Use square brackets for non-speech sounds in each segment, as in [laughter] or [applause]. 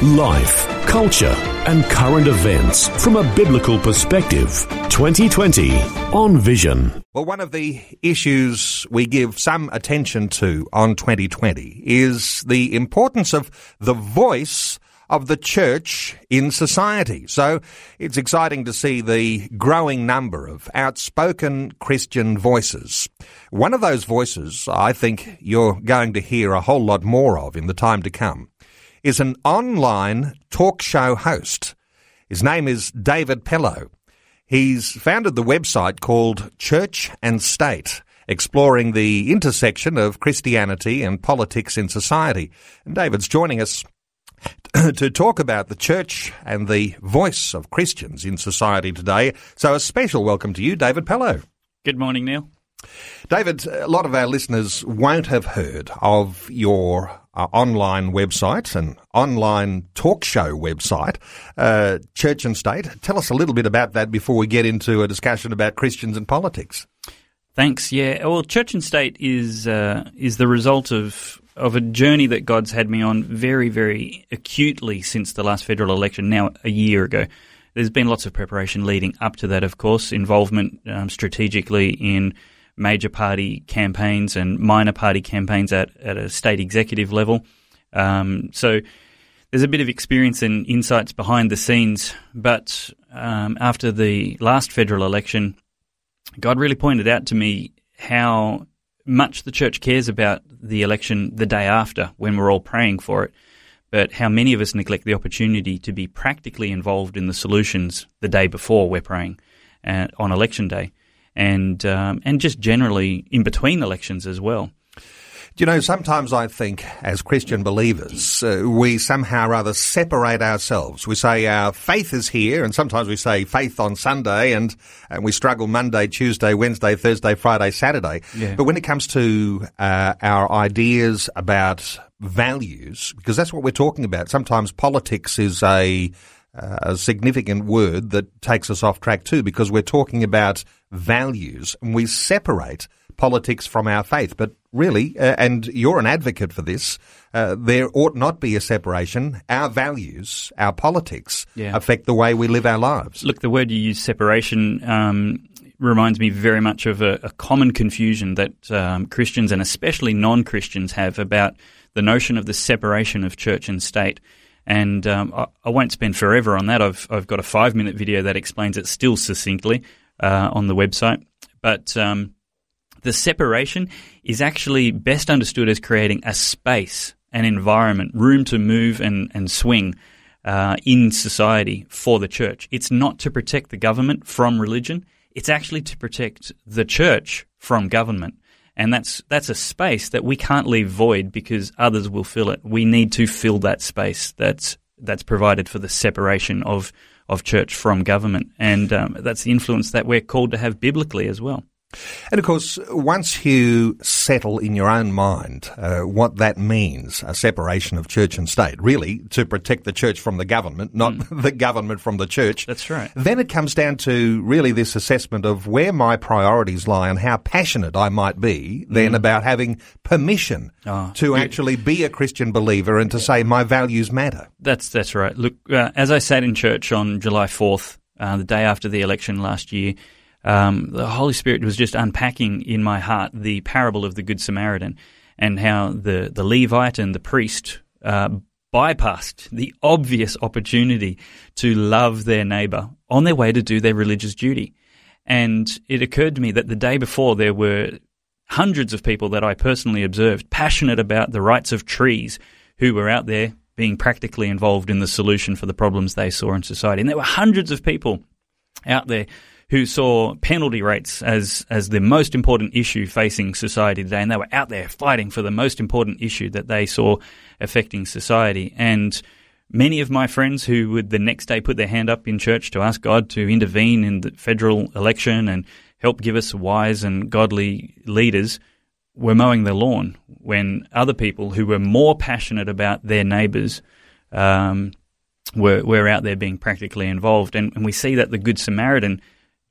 Life, culture, and current events from a biblical perspective. 2020 on Vision. Well, one of the issues we give some attention to on 2020 is the importance of the voice of the church in society. So it's exciting to see the growing number of outspoken Christian voices. One of those voices I think you're going to hear a whole lot more of in the time to come is an online talk show host. His name is David Pellowe. He's founded the website called Church and State, exploring the intersection of Christianity and politics in society. And David's joining us [clears throat] to talk about the church and the voice of Christians in society today. So a special welcome to you, David Pellowe. Good morning, Neil. David, a lot of our listeners won't have heard of your uh, online website and online talk show website, uh, Church and State. Tell us a little bit about that before we get into a discussion about Christians and politics. Thanks. Yeah. Well, Church and State is uh, is the result of of a journey that God's had me on very, very acutely since the last federal election, now a year ago. There's been lots of preparation leading up to that, of course, involvement um, strategically in major party campaigns and minor party campaigns at, at a state executive level. Um, so there's a bit of experience and insights behind the scenes. But um, after the last federal election, God really pointed out to me how much the church cares about the election the day after when we're all praying for it, but how many of us neglect the opportunity to be practically involved in the solutions the day before we're praying uh, on election day and um, and just generally in between elections as well. You know, sometimes I think as Christian believers, uh, we somehow rather separate ourselves. We say our faith is here, and sometimes we say faith on Sunday, and, and we struggle Monday, Tuesday, Wednesday, Thursday, Friday, Saturday. Yeah. But when it comes to uh, our ideas about values, because that's what we're talking about, sometimes politics is a a significant word that takes us off track too, because we're talking about values and we separate politics from our faith. But really, uh, and you're an advocate for this, uh, there ought not be a separation. Our values, our politics yeah. affect the way we live our lives. Look, the word you use, separation, um, reminds me very much of a, a common confusion that um, Christians and especially non Christians have about the notion of the separation of church and state. And um, I, I, won't spend forever on that. I've, I've got a five minute video that explains it still succinctly uh, on the website. But um, the separation is actually best understood as creating a space, an environment, room to move and, and swing uh, in society for the church. It's not to protect the government from religion. It's actually to protect the church from government. And that's that's a space that we can't leave void because others will fill it. We need to fill that space that's that's provided for the separation of of church from government, and um, that's the influence that we're called to have biblically as well. And of course, once you settle in your own mind uh, what that means, a separation of church and state, really to protect the church from the government, not mm. [laughs] the government from the church. That's right. Then it comes down to really this assessment of where my priorities lie and how passionate I might be then mm. about having permission oh, to yeah. actually be a Christian believer and to yeah. say my values matter. That's that's right. Look, uh, as I sat in church on July fourth, uh, the day after the election last year um, the Holy Spirit was just unpacking in my heart the parable of the Good Samaritan and how the, the Levite and the priest uh, bypassed the obvious opportunity to love their neighbor on their way to do their religious duty. And it occurred to me that the day before there were hundreds of people that I personally observed passionate about the rights of trees who were out there being practically involved in the solution for the problems they saw in society. And there were hundreds of people out there who saw penalty rates as as the most important issue facing society today, and they were out there fighting for the most important issue that they saw affecting society. And Many of my friends who would the next day put their hand up in church to ask God to intervene in the federal election and help give us wise and godly leaders were mowing the lawn when other people who were more passionate about their neighbours um, were, were out there being practically involved. And, and we see that the Good Samaritan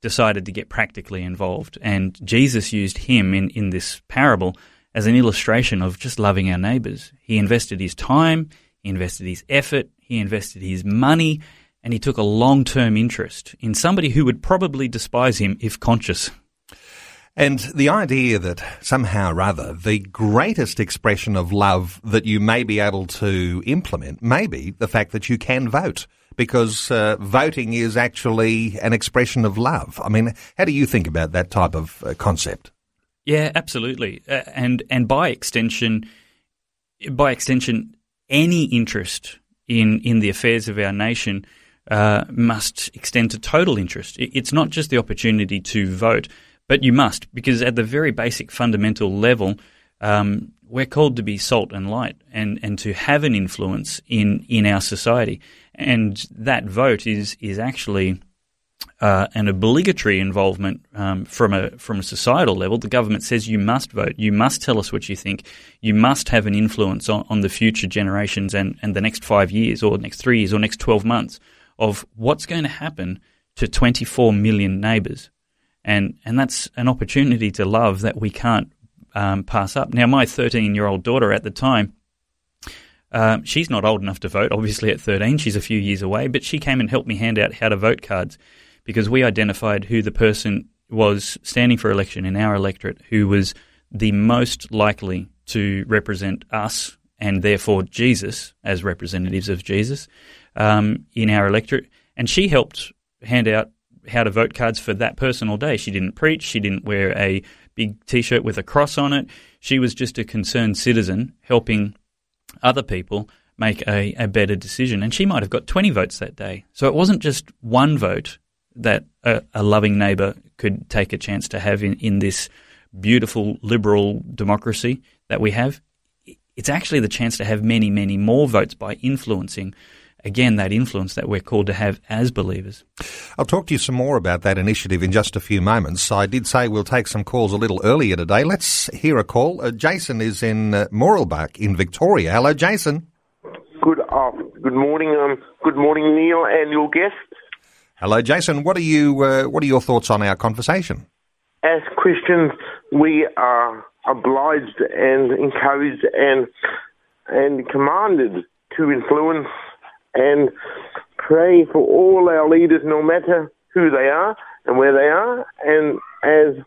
decided to get practically involved. And Jesus used him in, in this parable as an illustration of just loving our neighbours. He invested his time, he invested his effort, he invested his money, and he took a long term interest in somebody who would probably despise him if conscious. And the idea that somehow or other the greatest expression of love that you may be able to implement may be the fact that you can vote because uh, voting is actually an expression of love. I mean, how do you think about that type of uh, concept? Yeah, absolutely, uh, and and by extension, by extension, any interest in in the affairs of our nation uh, must extend to total interest. It's not just the opportunity to vote, but you must because at the very basic fundamental level. Um, we're called to be salt and light and, and to have an influence in, in our society. And that vote is, is actually uh, an obligatory involvement um, from a from a societal level. The government says you must vote, you must tell us what you think, you must have an influence on, on the future generations and, and the next five years or next three years or next twelve months of what's going to happen to twenty four million neighbours, and and that's an opportunity to love that we can't um, pass up. Now, my 13 year old daughter at the time, um, she's not old enough to vote, obviously, at 13. She's a few years away, but she came and helped me hand out how to vote cards because we identified who the person was standing for election in our electorate who was the most likely to represent us and therefore Jesus as representatives of Jesus um, in our electorate. And she helped hand out how to vote cards for that person all day. She didn't preach, she didn't wear a big t shirt with a cross on it. She was just a concerned citizen helping other people make a, a better decision. And she might have got 20 votes that day. So it wasn't just one vote that a, a loving neighbour could take a chance to have in, in this beautiful liberal democracy that we have. It's actually the chance to have many, many more votes by influencing again, that influence that we're called to have as believers. I'll talk to you some more about that initiative in just a few moments. I did say we'll take some calls a little earlier today. Let's hear a call. Uh, Jason is in uh, Mooroolbark in Victoria. Hello, Jason. Good afternoon. Good morning. Um, good morning, Neil, and your guest. Hello, Jason. What are you? Uh, what are your thoughts on our conversation? As Christians, we are obliged and encouraged and and commanded to influence and pray for all our leaders, no matter who they are and where they are. And as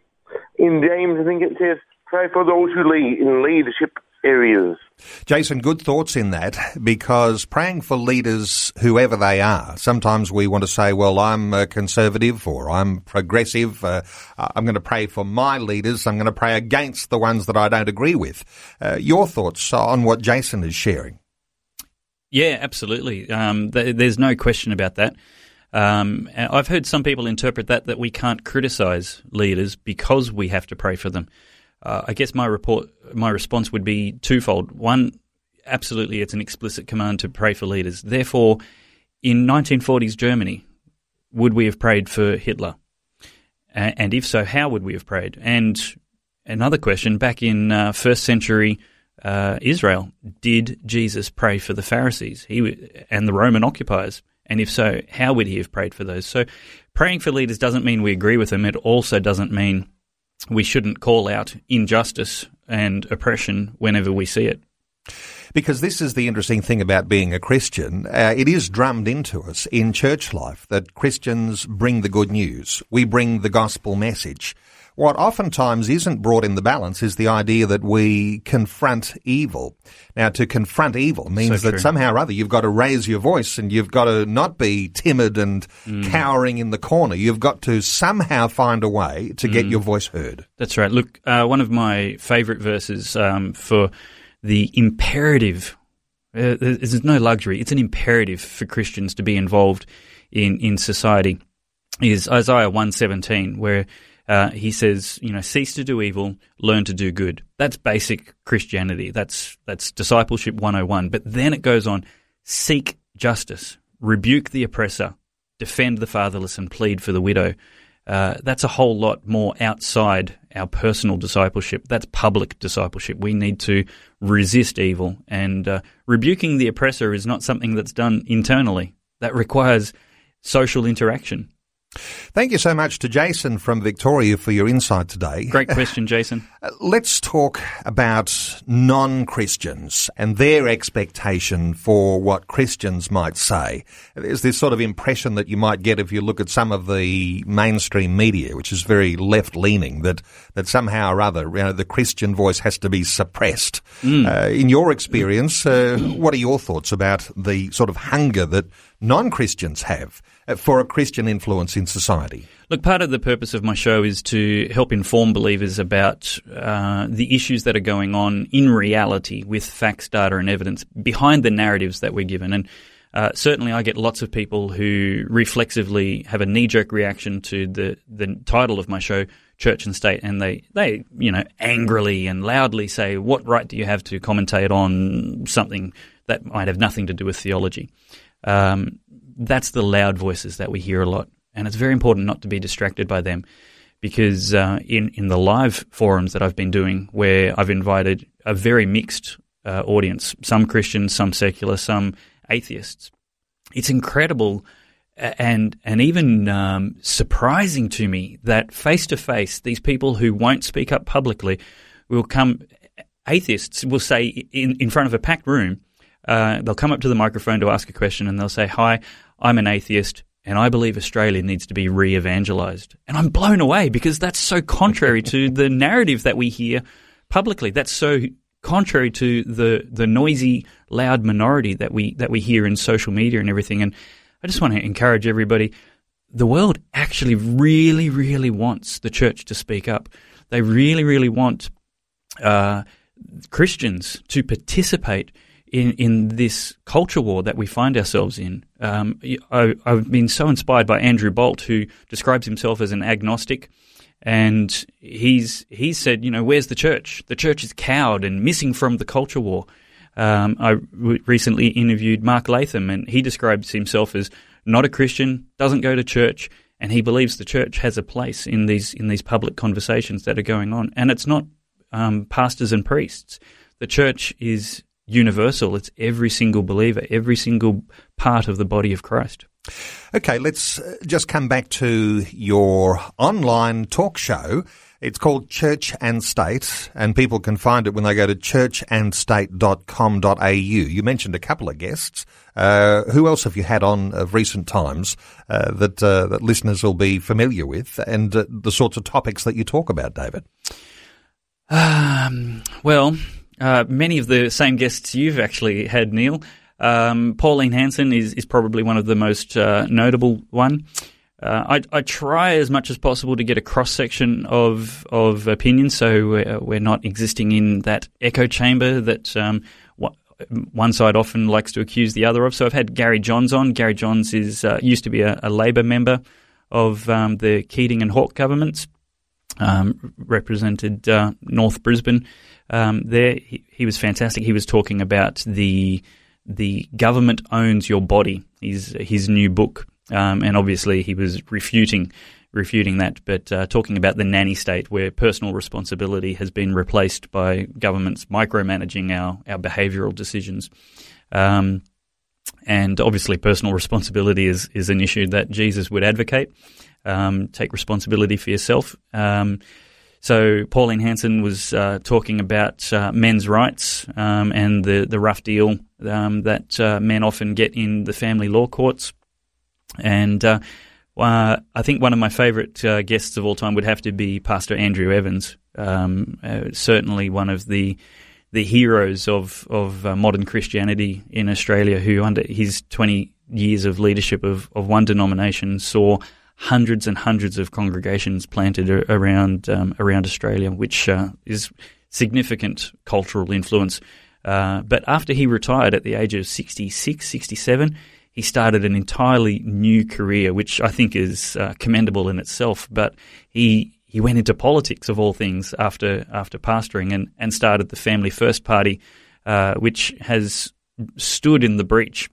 in James, I think it says, pray for those who lead in leadership areas. Jason, good thoughts in that because praying for leaders, whoever they are, sometimes we want to say, well, I'm a conservative or I'm progressive. Uh, I'm going to pray for my leaders. I'm going to pray against the ones that I don't agree with. Uh, your thoughts on what Jason is sharing? Yeah, absolutely. Um, th- there's no question about that. Um, I've heard some people interpret that that we can't criticise leaders because we have to pray for them. Uh, I guess my report, my response would be twofold. One, absolutely, it's an explicit command to pray for leaders. Therefore, in 1940s Germany, would we have prayed for Hitler? And if so, how would we have prayed? And another question: back in uh, first century uh, Israel, did Jesus pray for the Pharisees he, and the Roman occupiers? And if so, how would he have prayed for those? So, praying for leaders doesn't mean we agree with them. It also doesn't mean we shouldn't call out injustice and oppression whenever we see it. Because this is the interesting thing about being a Christian. Uh, it is drummed into us in church life that Christians bring the good news. We bring the gospel message. What oftentimes isn't brought in the balance is the idea that we confront evil. Now, to confront evil means so that somehow or other you've got to raise your voice and you've got to not be timid and mm. cowering in the corner. You've got to somehow find a way to mm. get your voice heard. That's right. Look, uh, one of my favourite verses um, for the imperative. Uh, there's no luxury. It's an imperative for Christians to be involved in in society. Is Isaiah one seventeen, where uh, he says, you know, cease to do evil, learn to do good. That's basic Christianity. That's that's discipleship 101. But then it goes on, seek justice, rebuke the oppressor, defend the fatherless, and plead for the widow. Uh, that's a whole lot more outside our personal discipleship. That's public discipleship. We need to resist evil, and uh, rebuking the oppressor is not something that's done internally. That requires social interaction. Thank you so much to Jason from Victoria for your insight today. Great [laughs] question, Jason. Uh, let's talk about non Christians and their expectation for what Christians might say. There's this sort of impression that you might get if you look at some of the mainstream media, which is very left leaning, that, that somehow or other you know, the Christian voice has to be suppressed. Mm. Uh, in your experience, uh, what are your thoughts about the sort of hunger that non Christians have? Uh, for a Christian influence in society? Look, part of the purpose of my show is to help inform believers about uh, the issues that are going on in reality with facts, data, and evidence behind the narratives that we're given. And uh, certainly, I get lots of people who reflexively have a knee-jerk reaction to the the title of my show, Church and State, and they they you know angrily and loudly say, "What right do you have to commentate on something that might have nothing to do with theology?" Um, that's the loud voices that we hear a lot, and it's very important not to be distracted by them, because uh, in in the live forums that I've been doing, where I've invited a very mixed uh, audience, some Christians, some secular, some atheists, it's incredible and and even um, surprising to me that face to face, these people who won't speak up publicly will come. Atheists will say in in front of a packed room, uh, they'll come up to the microphone to ask a question, and they'll say, "Hi, I'm an atheist and I believe Australia needs to be re evangelized. And I'm blown away because that's so contrary to [laughs] the narrative that we hear publicly. That's so contrary to the, the noisy, loud minority that we, that we hear in social media and everything. And I just want to encourage everybody the world actually really, really wants the church to speak up. They really, really want uh, Christians to participate in, in this culture war that we find ourselves in. Um, I, have been so inspired by Andrew Bolt, who describes himself as an agnostic. And he's he said, you know, where's the church? The church is cowed and missing from the culture war. Um, I re- recently interviewed Mark Latham, and he describes himself as not a Christian, doesn't go to church, and he believes the church has a place in these in these public conversations that are going on. And it's not um, pastors and priests. The church is universal. It's every single believer, every single part of the body of Christ. Okay, let's uh, just come back to your online talk show. It's called Church and State, and people can find it when they go to churchandstate.com.au. You mentioned a couple of guests. Uh, who else have you had on of recent times uh, that uh, that listeners will be familiar with, and uh, the sorts of topics that you talk about, David? Um, well, uh, many of the same guests you've actually had, Neil. Um, Pauline Hanson is, is probably one of the most uh, notable one. Uh, I, I, try as much as possible to get a cross section of of opinions, so we're, we're, not existing in that echo chamber that um, one side often likes to accuse the other of. So I've had Gary Johns on. Gary Johns is uh, used to be a, a Labor member of um, the Keating and Hawke governments, um, represented uh, North Brisbane um, there he, he, was fantastic. He was talking about the the government owns your body. His his new book, um, and obviously he was refuting refuting that, but uh, talking about the nanny state where personal responsibility has been replaced by governments micromanaging our our behavioural decisions. Um, and obviously, personal responsibility is is an issue that Jesus would advocate. Um, take responsibility for yourself. Um, so Pauline Hanson was uh, talking about uh, men's rights um, and the the rough deal um, that uh, men often get in the family law courts, and uh, uh, I think one of my favourite uh, guests of all time would have to be Pastor Andrew Evans. Um, certainly one of the the heroes of of modern Christianity in Australia, who under his twenty years of leadership of, of one denomination saw hundreds and hundreds of congregations planted around um, around Australia, which uh, is significant cultural influence. Uh, but after he retired at the age of 66, 67, he started an entirely new career, which I think is uh, commendable in itself. But he he went into politics of all things after after pastoring and, and started the Family First Party, uh, which has stood in the breach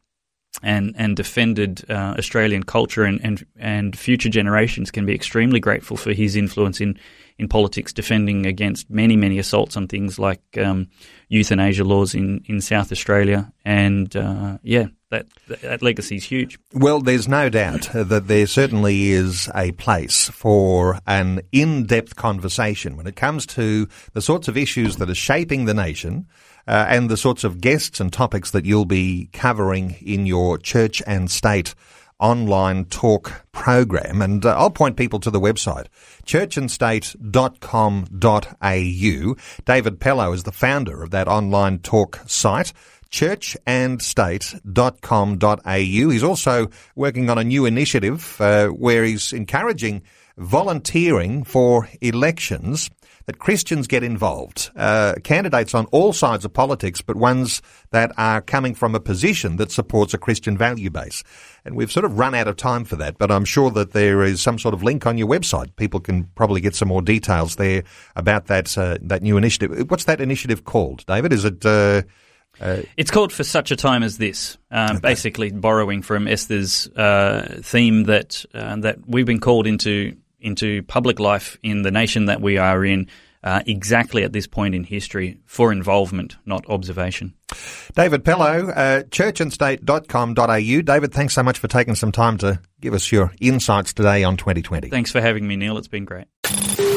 and and defended uh, Australian culture, and, and and future generations can be extremely grateful for his influence in in politics, defending against many many assaults on things like um, euthanasia laws in in South Australia, and uh, yeah, that that legacy is huge. Well, there's no doubt that there certainly is a place for an in-depth conversation when it comes to the sorts of issues that are shaping the nation uh, and the sorts of guests and topics that you'll be covering in your church and state online talk program. And uh, I'll point people to the website, churchandstate.com.au. David Pellowe is the founder of that online talk site churchandstate.com.au. He's also working on a new initiative uh, where he's encouraging volunteering for elections that Christians get involved, uh, candidates on all sides of politics, but ones that are coming from a position that supports a Christian value base. And we've sort of run out of time for that, but I'm sure that there is some sort of link on your website. People can probably get some more details there about that uh, that new initiative. What's that initiative called, David? Is it? Uh, uh, it's called for such a time as this. Um, okay. Basically, borrowing from Esther's uh, theme that uh, that we've been called into into public life in the nation that we are in uh, exactly at this point in history for involvement, not observation. David Pellowe, uh, churchandstate.com.au. David, thanks so much for taking some time to give us your insights today on 2020. Thanks for having me, Neil. It's been great.